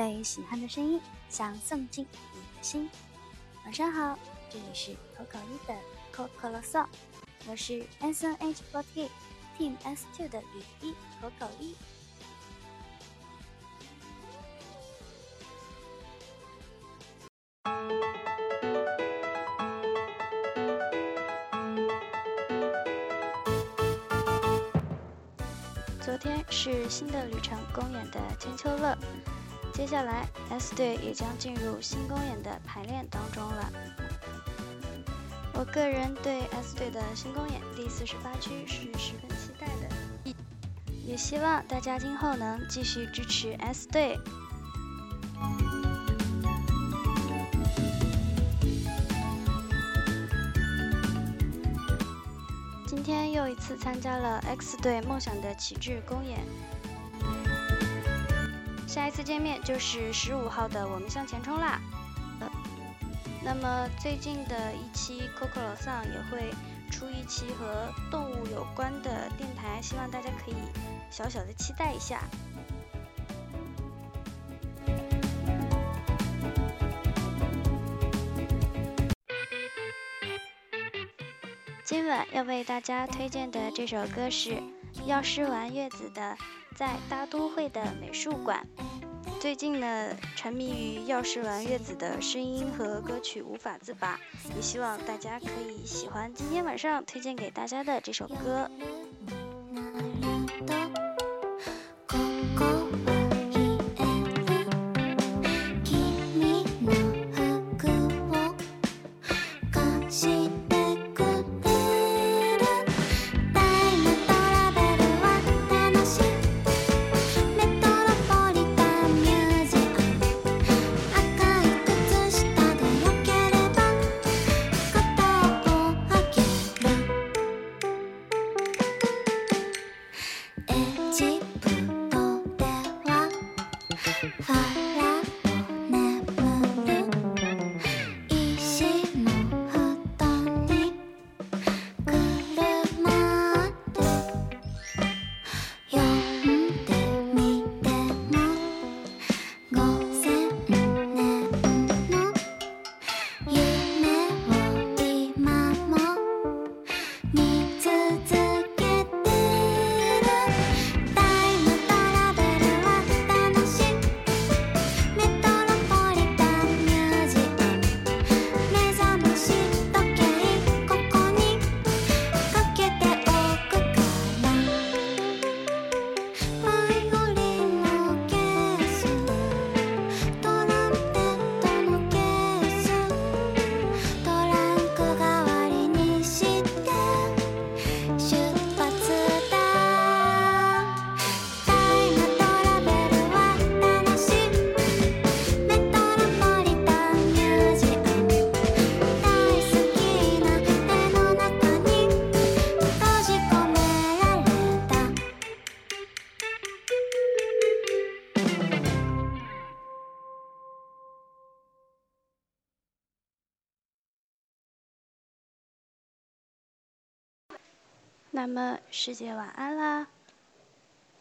最喜欢的声音，想送进你的心。晚上好，这里是口口一的口口啰嗦，我是 S N H forty Team S two 的雨一口口一。昨天是新的旅程公演的千秋乐，接下来 S 队也将进入新公演的排练当中了。我个人对 S 队的新公演第四十八区是十分期待的，也希望大家今后能继续支持 S 队。今天又一次参加了 X 队梦想的旗帜公演，下一次见面就是十五号的我们向前冲啦。那么最近的一期 Coco 老丧也会出一期和动物有关的电台，希望大家可以小小的期待一下。今晚要为大家推荐的这首歌是药师丸月子的《在大都会的美术馆》。最近呢，沉迷于药师丸月子的声音和歌曲无法自拔，也希望大家可以喜欢今天晚上推荐给大家的这首歌。high. 那么，师姐晚安啦。